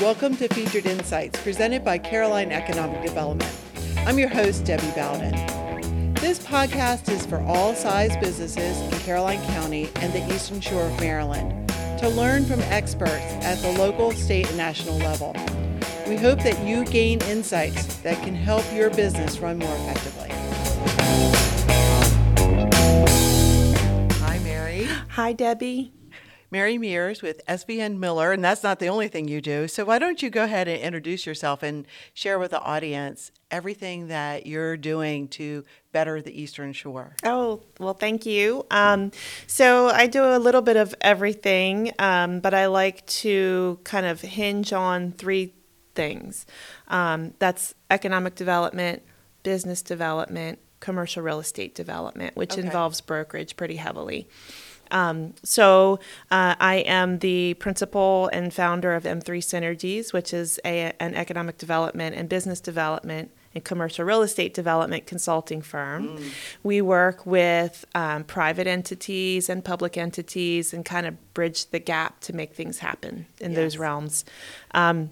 Welcome to Featured Insights, presented by Caroline Economic Development. I'm your host, Debbie Bowden. This podcast is for all size businesses in Caroline County and the Eastern Shore of Maryland to learn from experts at the local, state, and national level. We hope that you gain insights that can help your business run more effectively. Hi, Mary. Hi, Debbie. Mary Mears with SVN Miller, and that's not the only thing you do. So why don't you go ahead and introduce yourself and share with the audience everything that you're doing to better the Eastern Shore? Oh, well, thank you. Um, so I do a little bit of everything, um, but I like to kind of hinge on three things. Um, that's economic development, business development, commercial real estate development, which Okay. involves brokerage pretty heavily. Um, so uh, I am the principal and founder of M3 Synergies, which is a, an economic development and business development and commercial real estate development consulting firm. We work with um, private entities and public entities and kind of bridge the gap to make things happen in those realms. Um,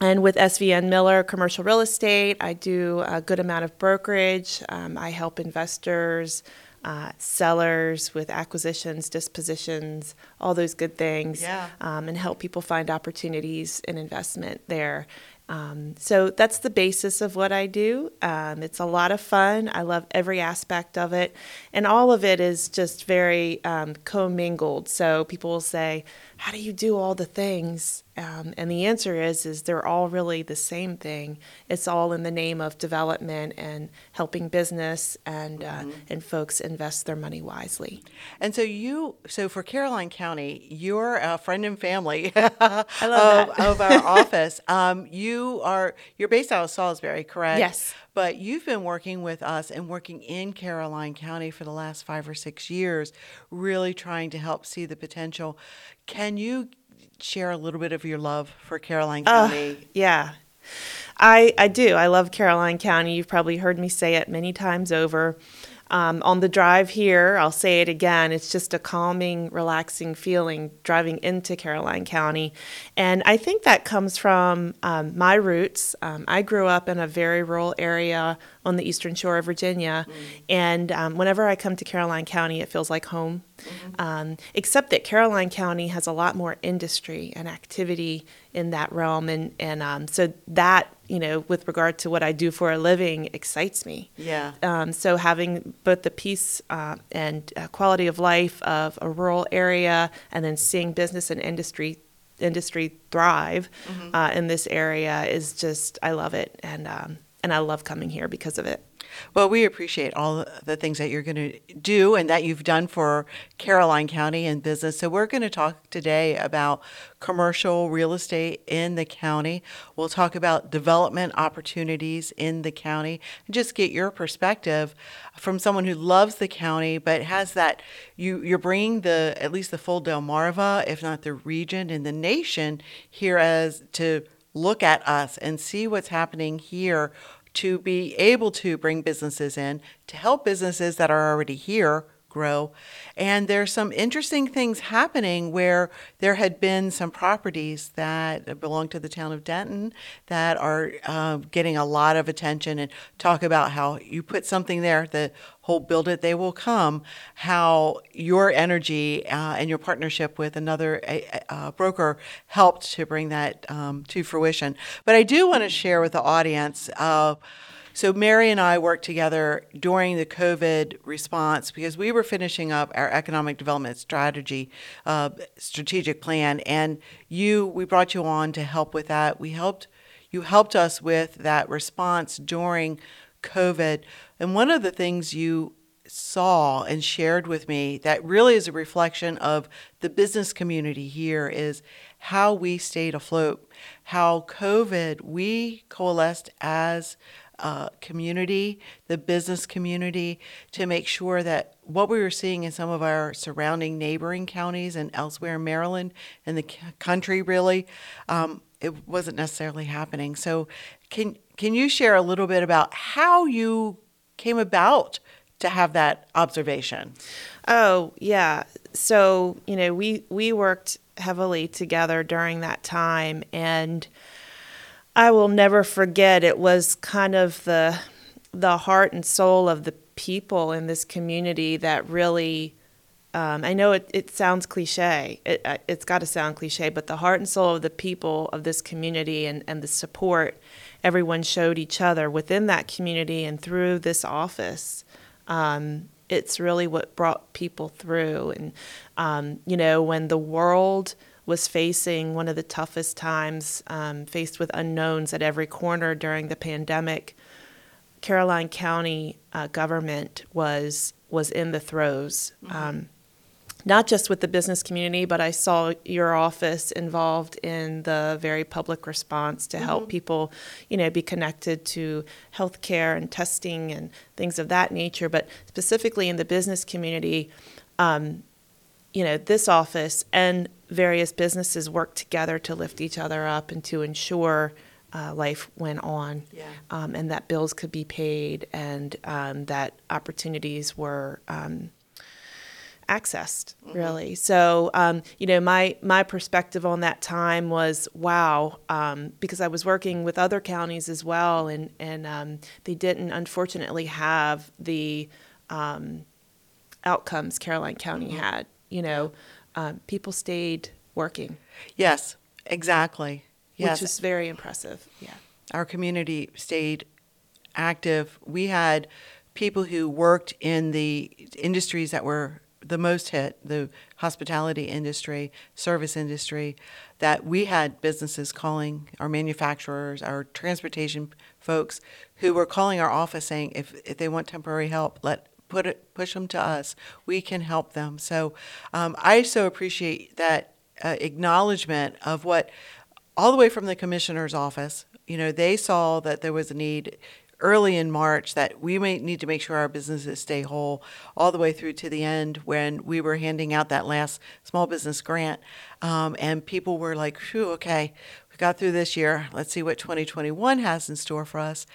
and with SVN Miller Commercial Real Estate, I do a good amount of brokerage. Um, I help investors, uh, sellers with acquisitions, dispositions, all those good things, Yeah. um, and help people find opportunities and investment there. Um, so that's the basis of what I do. Um, it's a lot of fun. I love every aspect of it. And all of it is just very um, commingled. So people will say, How do you do all the things? Um, and the answer is, is they're all really the same thing. It's all in the name of development and helping business and, uh, and folks invest their money wisely. And so you, so for Caroline County, you're a friend and family I love of, of our office. Um, you are you're based out of Salisbury, correct? Yes. But you've been working with us and working in Caroline County for the last five or six years, really trying to help see the potential. Can you share a little bit of your love for Caroline County? Yeah. I, I do. I love Caroline County. You've probably heard me say it many times over. Um, on the drive here, I'll say it again. It's just a calming, relaxing feeling driving into Caroline County. And I think that comes from um, my roots. Um, I grew up in a very rural area on the eastern shore of Virginia. And um, whenever I come to Caroline County, it feels like home. Um, except that Caroline County has a lot more industry and activity in that realm. And, and um, so that, you know, with regard to what I do for a living, excites me. Yeah. Um, so having both the peace uh, and uh, quality of life of a rural area, and then seeing business and industry industry thrive uh, in this area is just I love it, and um, and I love coming here because of it. Well, we appreciate all the things that you're going to do and that you've done for Caroline County and business. So, we're going to talk today about commercial real estate in the county. We'll talk about development opportunities in the county and just get your perspective from someone who loves the county but has that you you're bringing the at least the full Delmarva, if not the region and the nation here as to look at us and see what's happening here to be able to bring businesses in, to help businesses that are already here grow. And there's some interesting things happening where there had been some properties that belong to the town of Denton that are uh, getting a lot of attention and talk about how you put something there, the whole build it, they will come, how your energy uh, and your partnership with another uh, uh, broker helped to bring that um, to fruition. But I do want to share with the audience. So Mary and I worked together during the COVID response because we were finishing up our economic development strategy, uh, strategic plan, and you, we brought you on to help with that. We helped, you helped us with that response during COVID, and one of the things you saw and shared with me that really is a reflection of the business community here is how we stayed afloat, how COVID, we coalesced as uh, community, the business community, to make sure that what we were seeing in some of our surrounding neighboring counties and elsewhere in Maryland and the c- country, really, um, it wasn't necessarily happening. So, can can you share a little bit about how you came about to have that observation? Oh yeah. So you know we we worked heavily together during that time. And I will never forget, it was kind of the, the heart and soul of the people in this community that really. Um, I know it, it sounds cliche. It, it's got to sound cliche, but the heart and soul of the people of this community and, and the support everyone showed each other within that community and through this office. Um, it's really what brought people through. And, um, you know, when the world was facing one of the toughest times, um, faced with unknowns at every corner during the pandemic, Caroline County uh, government was was in the throes. Um, not just with the business community, but I saw your office involved in the very public response to help people, you know, be connected to healthcare and testing and things of that nature. But specifically in the business community, um, you know, this office and various businesses work together to lift each other up and to ensure uh, life went on, Yeah. um, and that bills could be paid and um, that opportunities were. Um, accessed really so um, you know my my perspective on that time was wow um, because i was working with other counties as well and and um, they didn't unfortunately have the um, outcomes caroline county had you know um, people stayed working Yes, exactly. Yes. which is very impressive yeah our community stayed active. We had people who worked in the industries that were the most hit, the hospitality industry, service industry, that we had businesses calling our manufacturers, our transportation folks who were calling our office saying if, if they want temporary help, let put it push them to us. We can help them. So um, I so appreciate that uh, acknowledgement of what all the way from the commissioner's office. You know, they saw that there was a need early in March that we may need to make sure our businesses stay whole, all the way through to the end when we were handing out that last small business grant. Um, and people were like, phew, okay, we got through this year. Let's see what 2021 has in store for us.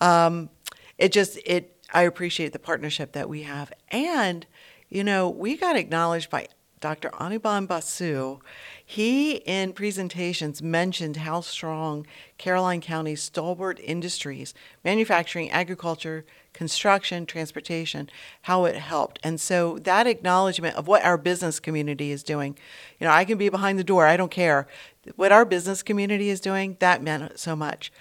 Um, it just, it, I appreciate the partnership that we have. And, you know, we got acknowledged by Dr. Anirban Basu, he in presentations mentioned how strong Caroline County's stalwart industries, manufacturing, agriculture, construction, transportation, how it helped. And so that acknowledgement of what our business community is doing, you know, I can be behind the door, I don't care. What our business community is doing, that meant so much.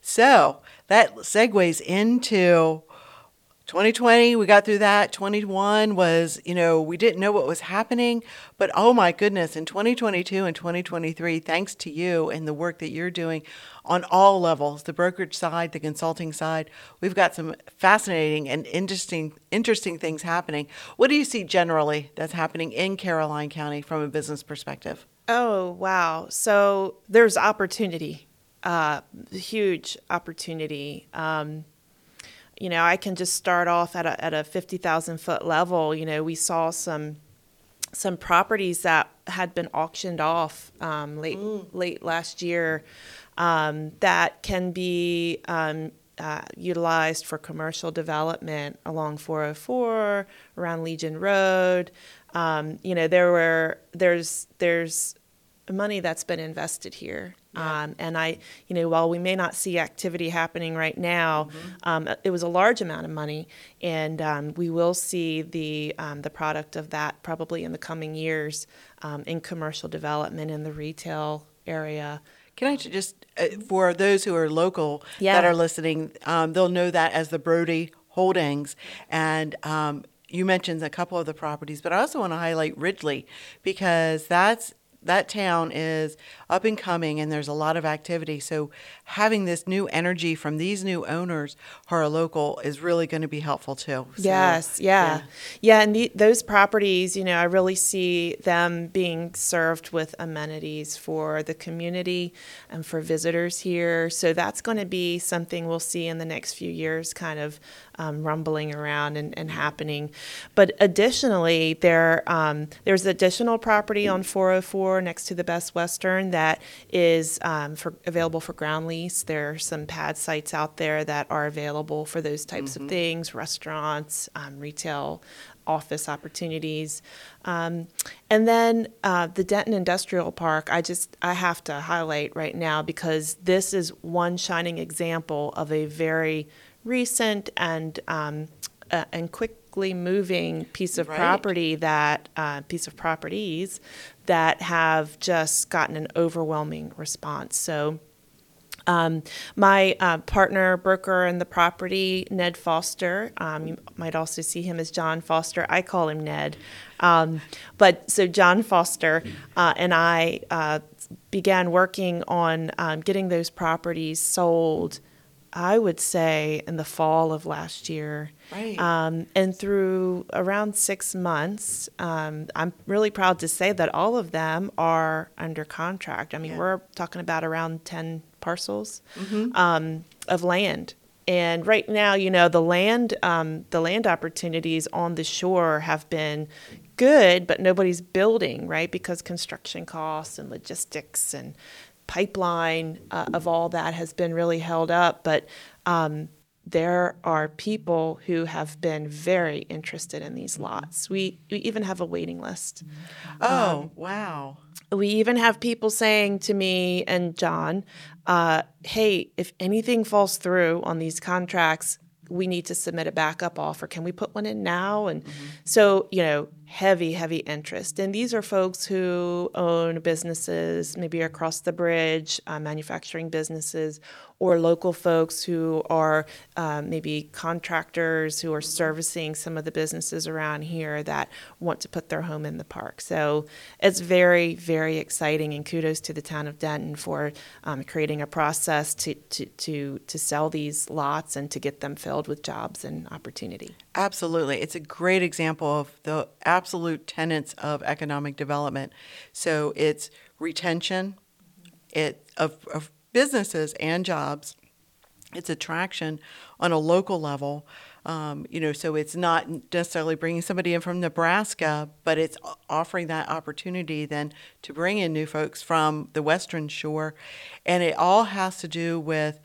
So that segues into 2020 we got through that 21 was you know we didn't know what was happening but oh my goodness in 2022 and 2023 thanks to you and the work that you're doing on all levels the brokerage side the consulting side we've got some fascinating and interesting interesting things happening what do you see generally that's happening in caroline county from a business perspective Oh, wow. So there's opportunity, uh, huge opportunity. Um, you know, I can just start off at a, at a 50,000 foot level. You know, we saw some some properties that had been auctioned off um, late late last year um, that can be um, uh, utilized for commercial development along 404 around Legion Road. Um, you know, there were there's there's money that's been invested here. Um, and I, you know, while we may not see activity happening right now, um, it was a large amount of money, and um, we will see the um, the product of that probably in the coming years um, in commercial development in the retail area. Can I just, uh, for those who are local Yeah. that are listening, um, they'll know that as the Brody Holdings. And um, you mentioned a couple of the properties, but I also want to highlight Ridgely because that's that town is up and coming and there's a lot of activity. So having this new energy from these new owners who are local is really going to be helpful too. So, yes, yeah. yeah, and the, those properties, you know, I really see them being served with amenities for the community and for visitors here. So that's going to be something we'll see in the next few years, kind of um, rumbling around and, and happening. But additionally, there um, there's additional property on 404 next to the Best Western that is um, for available for ground lease. There are some pad sites out there that are available for those types of things, restaurants, um, retail office opportunities. Um, and then uh, the Denton Industrial Park, I just I have to highlight right now because this is one shining example of a very recent and um, uh, and quickly moving piece of Right. property that uh, piece of properties that have just gotten an overwhelming response. So. Um, my uh, partner, broker in the property, Ned Foster, um, you might also see him as John Foster. I call him Ned. Um, but so John Foster uh, and I uh, began working on um, getting those properties sold, I would say, in the fall of last year. Right. Um, and through around six months, um, I'm really proud to say that all of them are under contract. I mean, Yeah. we're talking about around 10 parcels Mm-hmm. um, of land. And right now, you know, the land, um, the land opportunities on the shore have been good, but nobody's building, right? Because construction costs and logistics and pipeline uh, of all that has been really held up. But um, there are people who have been very interested in these lots. We, we even have a waiting list. Oh, wow. We even have people saying to me and John, uh, hey, if anything falls through on these contracts, we need to submit a backup offer. Can we put one in now? And so, you know, heavy, heavy interest. And these are folks who own businesses, maybe across the bridge, uh, manufacturing businesses, or local folks who are um, maybe contractors who are servicing some of the businesses around here that want to put their home in the park. So it's very, very exciting, and kudos to the town of Denton for um, creating a process to, to, to, to sell these lots and to get them filled with jobs and opportunity. Absolutely. It's a great example of the absolute tenets of economic development. So it's retention it of, of businesses and jobs. It's attraction on a local level. Um, you know, so it's not necessarily bringing somebody in from Nebraska, but it's offering that opportunity then to bring in new folks from the Western Shore. And it all has to do with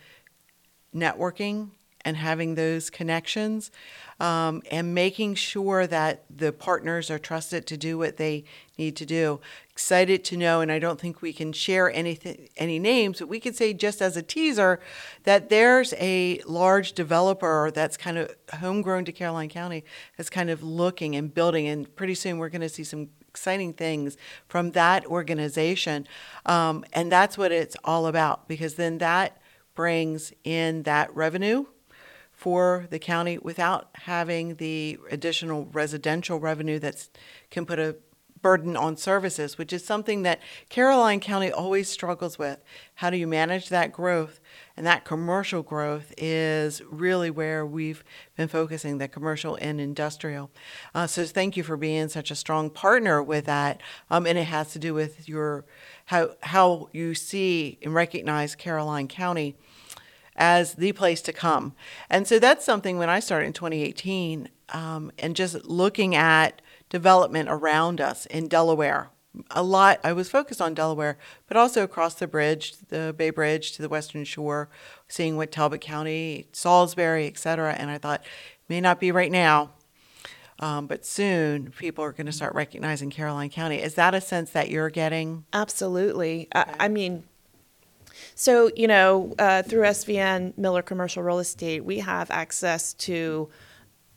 networking and having those connections um, and making sure that the partners are trusted to do what they need to do. Excited to know, and I don't think we can share anything, any names, but we could say just as a teaser that there's a large developer that's kind of homegrown to Caroline County that's kind of looking and building, and pretty soon we're going to see some exciting things from that organization, um, and that's what it's all about because then that brings in that revenue for the county without having the additional residential revenue that can put a burden on services, which is something that Caroline County always struggles with. How do you manage that growth? And that commercial growth is really where we've been focusing, the commercial and industrial. Uh, so thank you for being such a strong partner with that. Um, and it has to do with your how how you see and recognize Caroline County as the place to come. And so that's something when I started in 2018 um, and just looking at development around us in Delaware. A lot, I was focused on Delaware, but also across the bridge, the Bay Bridge to the Western Shore, seeing what Talbot County, Salisbury, et cetera. And I thought, may not be right now, um, but soon people are going to start recognizing Caroline County. Is that a sense that you're getting? Absolutely. I, I mean, so, you know, uh, through SVN Miller Commercial Real Estate, we have access to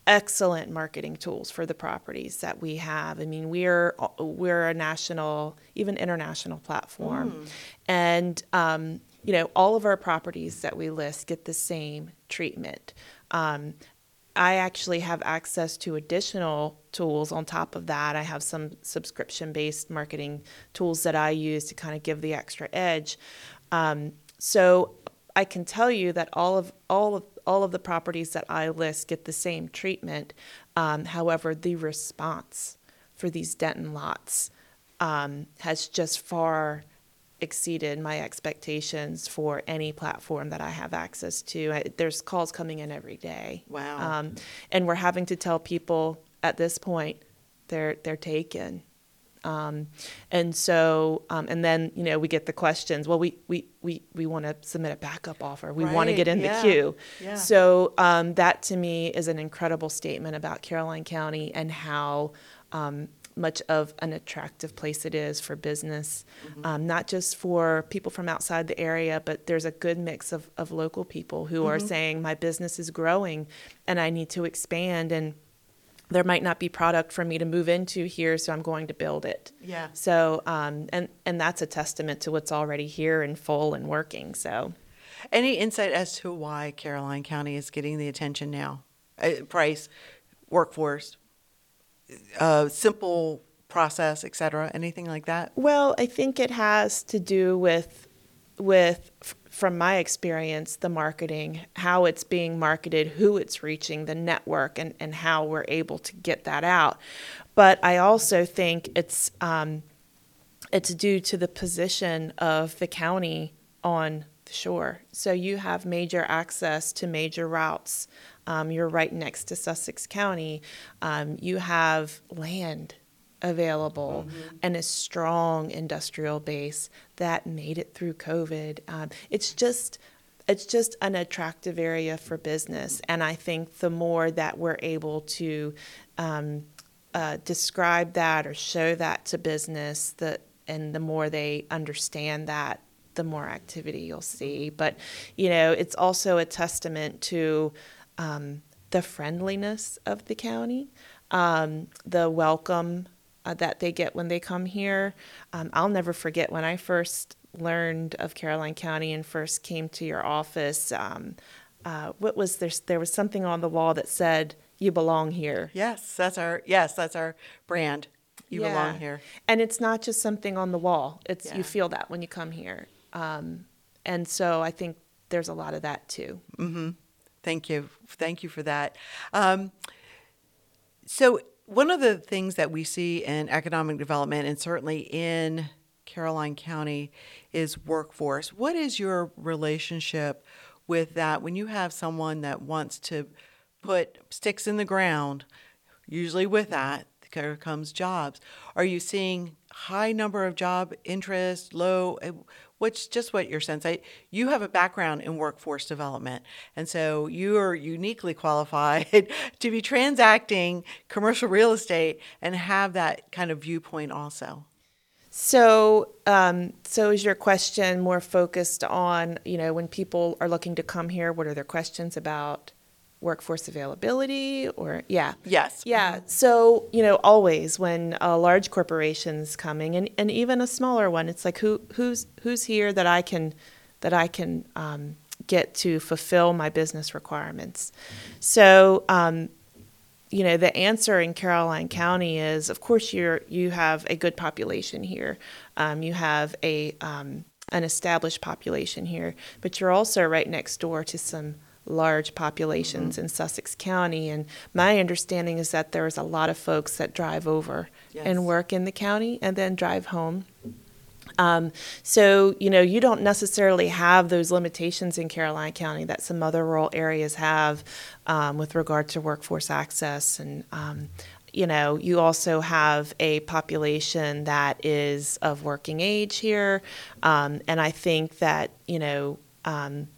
excellent marketing tools for the properties that we have. I mean, we're we're a national, even international platform, and um, you know, all of our properties that we list get the same treatment. Um, I actually have access to additional tools on top of that. I have some subscription based marketing tools that I use to kind of give the extra edge. Um, so I can tell you that all of all of all of the properties that I list get the same treatment. Um, however, the response for these Denton lots um, has just far exceeded my expectations for any platform that I have access to. I, there's calls coming in every day. Wow. Um, and we're having to tell people at this point they're they're taken. Um, and so, um, and then, you know, we get the questions, well, we, we, we, we want to submit a backup offer. We want to get in yeah, the queue. yeah. So um, that to me is an incredible statement about Caroline County and how um, much of an attractive place it is for business, Mm-hmm. um, not just for people from outside the area, but there's a good mix of, of local people who Mm-hmm. are saying, my business is growing and I need to expand. And there might not be product for me to move into here, so I'm going to build it. Yeah. So, um, and and that's a testament to what's already here and full and working. So, Any insight as to why Caroline County is getting the attention now? Uh, price, workforce, uh, simple process, et cetera, anything like that? well, I think it has to do with with f- from my experience the marketing how it's being marketed who it's reaching the network and, and how we're able to get that out but i also think it's um, it's due to the position of the county on the shore. So you have major access to major routes. Um, you're right next to Sussex County. Um, you have land available and a strong industrial base that made it through COVID. Um, it's just it's just an attractive area for business, and I think the more that we're able to um, uh, describe that or show that to business, that and the more they understand that, the more activity you'll see. But you know, it's also a testament to um, the friendliness of the county, um, the welcome uh, that they get when they come here. Um, I'll never forget when I first learned of Caroline County and first came to your office. Um, uh, what was there? There was something on the wall that said, "You belong here." Yes, that's our yes, that's our brand. You belong here. And it's not just something on the wall. It's Yeah. you feel that when you come here. Um, and so I think there's a lot of that too. Thank you. Thank you for that. Um, so, one of the things that we see in economic development and certainly in Caroline County is workforce. What is your relationship with that when you have someone that wants to put sticks in the ground? Usually, with that, there comes jobs. Are you seeing high number of job interest, low? Eh, What's just what your sense? I, you have a background in workforce development, and so you are uniquely qualified to be transacting commercial real estate and have that kind of viewpoint also. So, um, so is your question more focused on you know when people are looking to come here? What are their questions about workforce availability? Or yeah, Yes. Yeah. So, you know, always when a large corporation's coming and, and even a smaller one, it's like who who's who's here that I can that I can um, get to fulfill my business requirements. So, um, you know, the answer in Caroline County is, of course, you're you have a good population here. Um, you have a um, an established population here, but you're also right next door to some large populations in Sussex County. And my understanding is that there's a lot of folks that drive over Yes. and work in the county and then drive home. Um, so, you know, you don't necessarily have those limitations in Caroline County that some other rural areas have um, with regard to workforce access. And, um, you know, you also have a population that is of working age here. Um, and I think that, you know, um,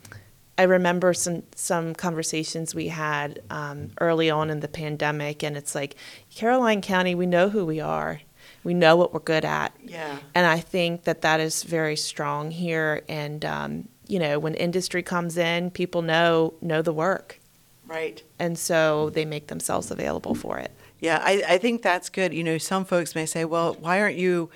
I remember some some conversations we had um, early on in the pandemic, and it's like Caroline County, we know who we are, we know what we're good at, Yeah. and I think that that is very strong here. And um, you know, when industry comes in, people know know the work, Right. and so they make themselves available for it. Yeah, I, I think that's good. You know, some folks may say, well, why aren't you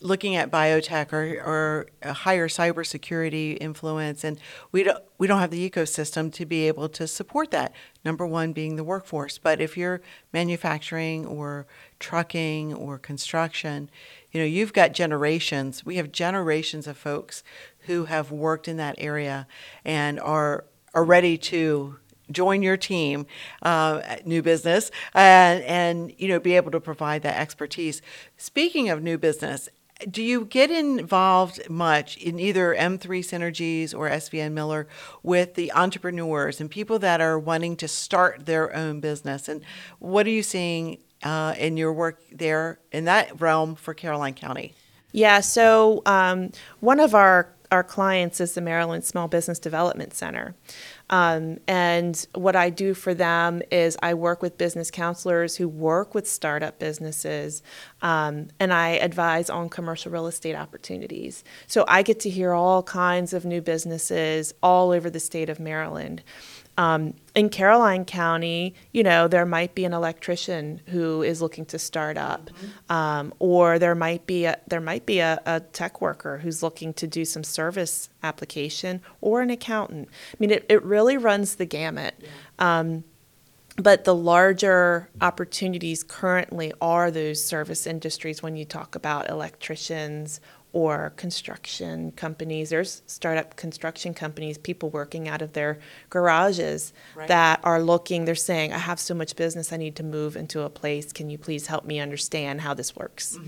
looking at biotech or, or a higher cybersecurity influence? And we don't, we don't have the ecosystem to be able to support that. Number one being the workforce. But if you're manufacturing or trucking or construction, you know, you've got generations. We have generations of folks who have worked in that area and are are ready to join your team, uh, new business, and and you know be able to provide that expertise. Speaking of new business, do you get involved much in either M3 Synergies or SVN Miller with the entrepreneurs and people that are wanting to start their own business? And what are you seeing uh, in your work there in that realm for Caroline County? Yeah, so um, one of our our clients is the Maryland Small Business Development Center. Um, and what I do for them is I work with business counselors who work with startup businesses, um, and I advise on commercial real estate opportunities. So I get to hear all kinds of new businesses all over the state of Maryland. Um, in Caroline County, you know, there might be an electrician who is looking to start up, um, or there might be a, there might be a, a tech worker who's looking to do some service application, or an accountant. I mean, it, it really runs the gamut. Um, but the larger opportunities currently are those service industries when you talk about electricians or construction companies. There's startup construction companies, people working out of their garages Right. that are looking, they're saying, I have so much business, I need to move into a place. Can you please help me understand how this works?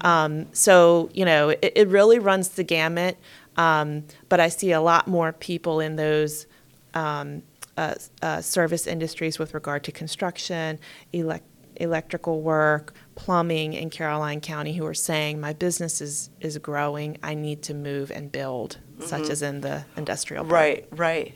Um, so, you know, it, it really runs the gamut. Um, but I see a lot more people in those um, uh, uh, service industries with regard to construction, elec- electrical work, plumbing in Caroline County who are saying my business is, is growing. I need to move and build, such mm-hmm. as in the industrial. park. Right, right.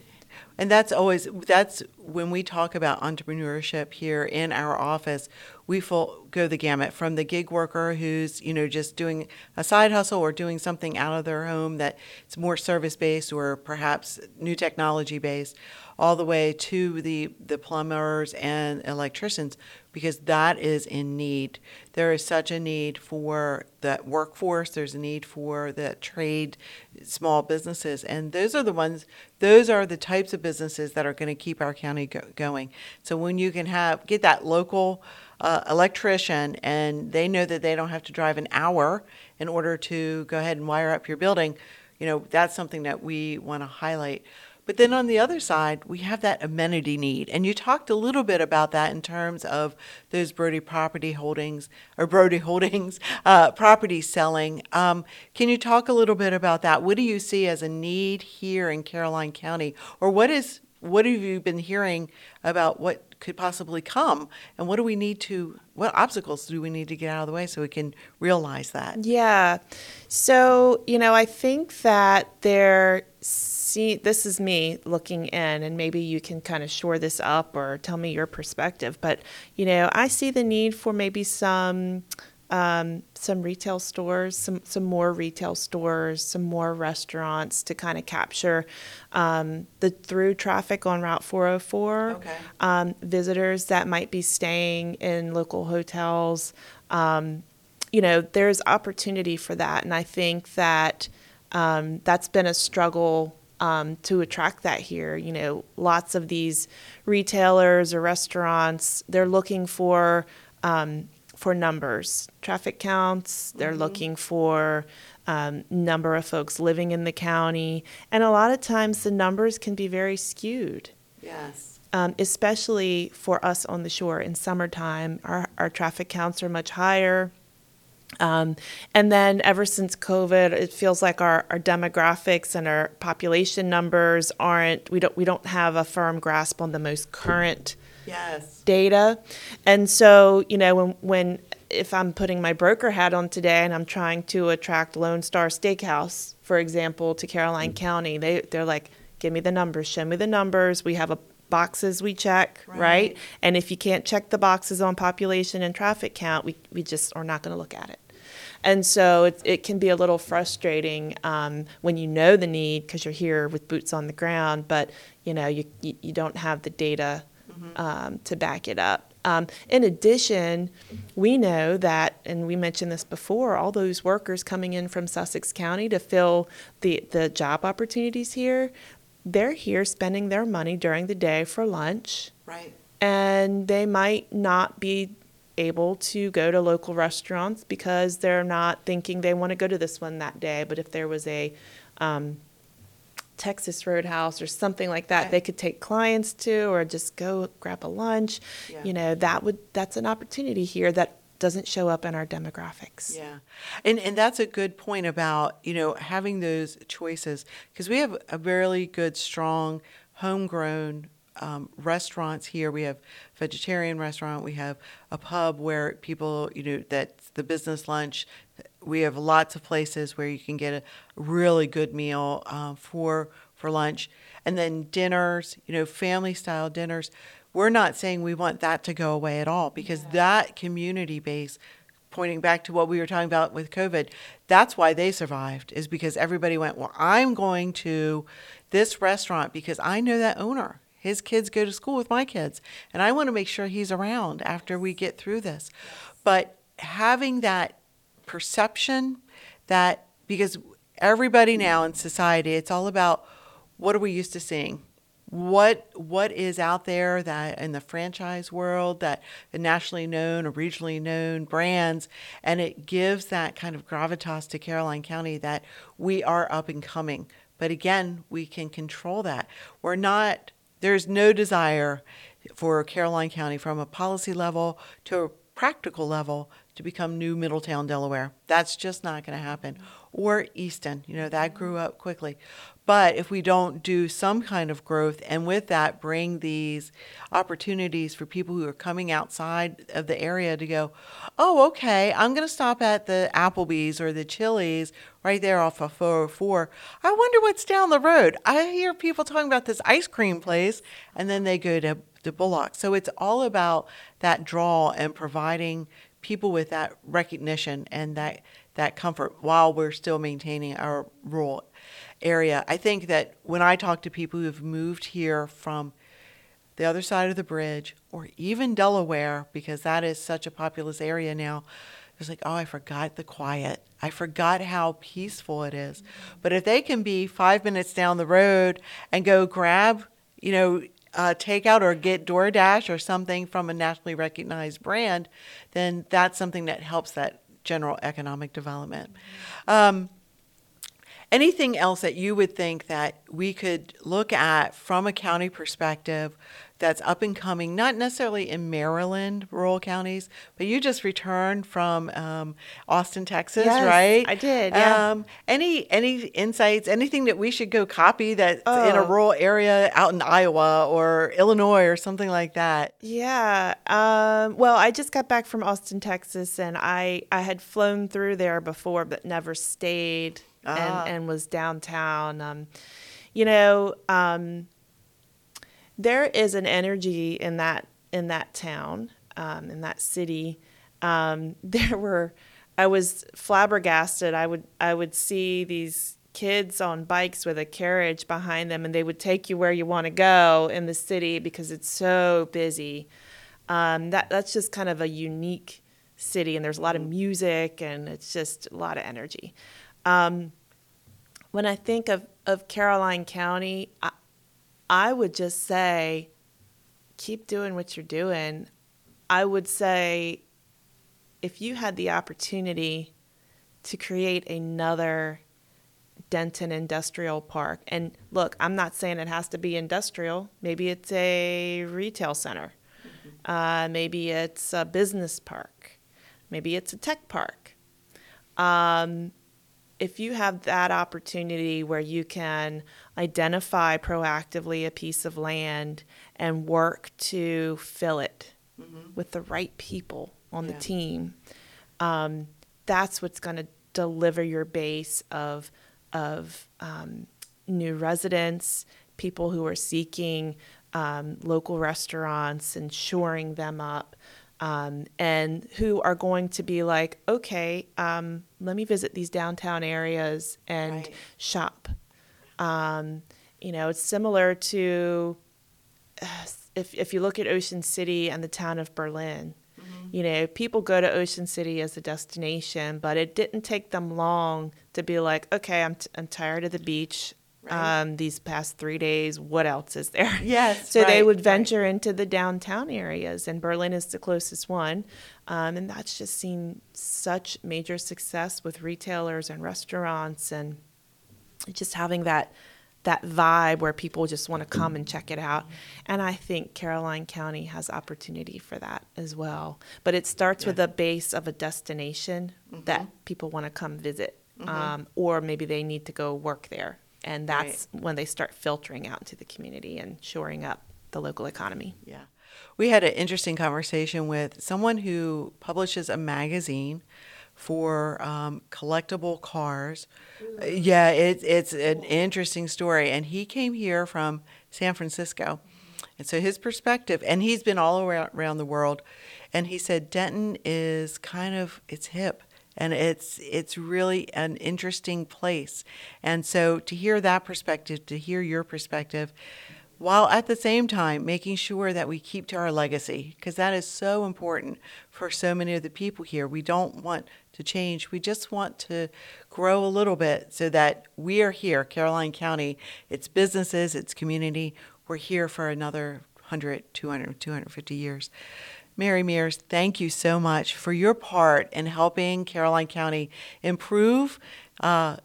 And that's always that's when we talk about entrepreneurship here in our office, we full go the gamut from the gig worker who's, you know, just doing a side hustle or doing something out of their home that it's more service based or perhaps new technology based, all the way to the the plumbers and electricians because that is in need. There is such a need for that workforce. There's a need for the trade, small businesses, and those are the ones. Those are the types of businesses that are going to keep our county go- going. So when you can have get that local uh, electrician, and they know that they don't have to drive an hour in order to go ahead and wire up your building, you know that's something that we want to highlight. But then on the other side, we have that amenity need. And you talked a little bit about that in terms of those Brody property holdings or Brody holdings uh, property selling. Um, can you talk a little bit about that? What do you see as a need here in Caroline County? Or what is what have you been hearing about what could possibly come? And what do we need to, what obstacles do we need to get out of the way so we can realize that? Yeah. So, you know, I think that there see this is me looking in and maybe you can kind of shore this up or tell me your perspective, but you know, I see the need for maybe some um, some retail stores, some some more retail stores, some more restaurants to kind of capture um, the through traffic on Route 404 Okay. um, visitors that might be staying in local hotels. Um, you know, there's opportunity for that, and I think that um, that's been a struggle um, to attract that here. You know, lots of these retailers or restaurants, they're looking for um, for numbers, traffic counts. They're looking for um, number of folks living in the county, and a lot of times the numbers can be very skewed Yes. um, especially for us on the shore in summertime. Our, our traffic counts are much higher. Um, and then ever since COVID, it feels like our, our demographics and our population numbers aren't, we don't, we don't have a firm grasp on the most current Yes. data. And so, you know, when, when if I'm putting my broker hat on today and I'm trying to attract Lone Star Steakhouse, for example, to Caroline County, they they're like, give me the numbers, show me the numbers. We have a boxes we check, right? Right. And if you can't check the boxes on population and traffic count, we, we just are not going to look at it. And so it, it can be a little frustrating um, when you know the need because you're here with boots on the ground, but you know you, you, you don't have the data um, to back it up. Um, in addition, we know that, and we mentioned this before, all those workers coming in from Sussex County to fill the, the job opportunities here, they're here spending their money during the day for lunch Right. and they might not be able to go to local restaurants because they're not thinking they want to go to this one that day. But if there was a um, Texas Roadhouse or something like that, they could take clients to, or just go grab a lunch. Yeah. You know, that would that's an opportunity here that doesn't show up in our demographics. Yeah. And and that's a good point about, you know, having those choices because we have a really good strong homegrown um, restaurants here. We have vegetarian restaurant. We have a pub where people, you know, that's the business lunch. We have lots of places where you can get a really good meal uh, for for lunch, and then dinners. You know, family style dinners. We're not saying we want that to go away at all because that community base pointing back to what we were talking about with COVID, that's why they survived, is because everybody went, Well, I'm going to this restaurant because I know that owner. His kids go to school with my kids, and I want to make sure he's around after we get through this. But having that perception that, because everybody now in society, it's all about what are we used to seeing? what what is out there that in the franchise world that nationally known or regionally known brands and it gives that kind of gravitas to Caroline County that we are up and coming but again we can control that we're not there's no desire for Caroline County from a policy level to a practical level to become new Middletown, Delaware. That's just not going to happen. Or Easton, you know, that grew up quickly. But if we don't do some kind of growth and with that bring these opportunities for people who are coming outside of the area to go, oh, okay, I'm going to stop at the Applebee's or the Chili's right there off of 404. I wonder what's down the road. I hear people talking about this ice cream place and then they go to the Bullock. So it's all about that draw and providing people with that recognition and that that comfort while we're still maintaining our rural area. I think that when I talk to people who have moved here from the other side of the bridge or even Delaware, because that is such a populous area now, it's like, oh, I forgot the quiet. I forgot how peaceful it is. But if they can be five minutes down the road and go grab, you know, uh, takeout or get DoorDash or something from a nationally recognized brand, then that's something that helps that general economic development. Um, anything else that you would think that we could look at from a county perspective that's up and coming, not necessarily in Maryland, rural counties, but you just returned from um, Austin, Texas, Yes, right? I did, yeah. Um, any any insights? Anything that we should go copy that's in a Oh. rural area out in Iowa or Illinois or something like that? Yeah. Um, well, I just got back from Austin, Texas, and I, I had flown through there before, but never stayed Ah. and, and was downtown. Um, you know, um, there is an energy in that in that town, um, in that city. Um, there were, I was flabbergasted. I would I would see these kids on bikes with a carriage behind them, and they would take you where you want to go in the city because it's so busy. Um, that that's just kind of a unique city, and there's a lot of music, and it's just a lot of energy. Um, when I think of, of Caroline County, I, I would just say, keep doing what you're doing. I would say, if you had the opportunity to create another Denton Industrial Park, and look, I'm not saying it has to be industrial. Maybe it's a retail center. Uh, maybe it's a business park. Maybe it's a tech park. Um, if you have that opportunity where you can identify proactively a piece of land and work to fill it with the right people on Yeah. the team, um, that's what's going to deliver your base of of um, new residents, people who are seeking um, local restaurants and shoring them up, um, and who are going to be like, okay, um, let me visit these downtown areas and Right. shop. Um, you know, it's similar to if if you look at Ocean City and the town of Berlin. You know, people go to Ocean City as a destination, but it didn't take them long to be like, okay, I'm, t- I'm tired of the beach Right. um, these past three days. What else is there? Yes, So they right, would right. venture into the downtown areas, and Berlin is the closest one. Um, and that's just seen such major success with retailers and restaurants, and just having that that vibe where people just want to come and check it out. And I think Caroline County has opportunity for that as well. But it starts with a base of a destination that people want to come visit, um, or maybe they need to go work there. And that's when they start filtering out into the community and shoring up the local economy. Yeah. We had an interesting conversation with someone who publishes a magazine for um, collectible cars. Uh, yeah, it's it's an interesting story. And he came here from San Francisco. And so his perspective, and he's been all around, around the world, and he said Denton is kind of it's hip and it's it's really an interesting place. And so to hear that perspective, to hear your perspective, while at the same time making sure that we keep to our legacy because that is so important for so many of the people here. We don't want to change. We just want to grow a little bit so that we are here, Caroline County, its businesses, its community, we're here for another 100, 200, 250 years. Mary Mears, thank you so much for your part in helping Caroline County improve, uh,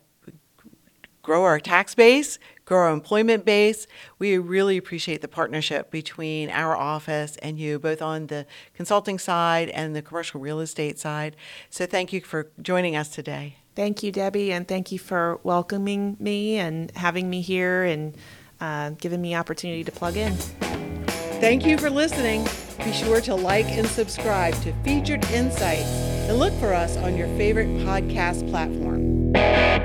grow our tax base, grow our employment base. We really appreciate the partnership between our office and you, both on the consulting side and the commercial real estate side. So thank you for joining us today. Thank you, Debbie, and thank you for welcoming me and having me here and uh, giving me opportunity to plug in. Thank you for listening. Be sure to like and subscribe to Featured Insights and look for us on your favorite podcast platform.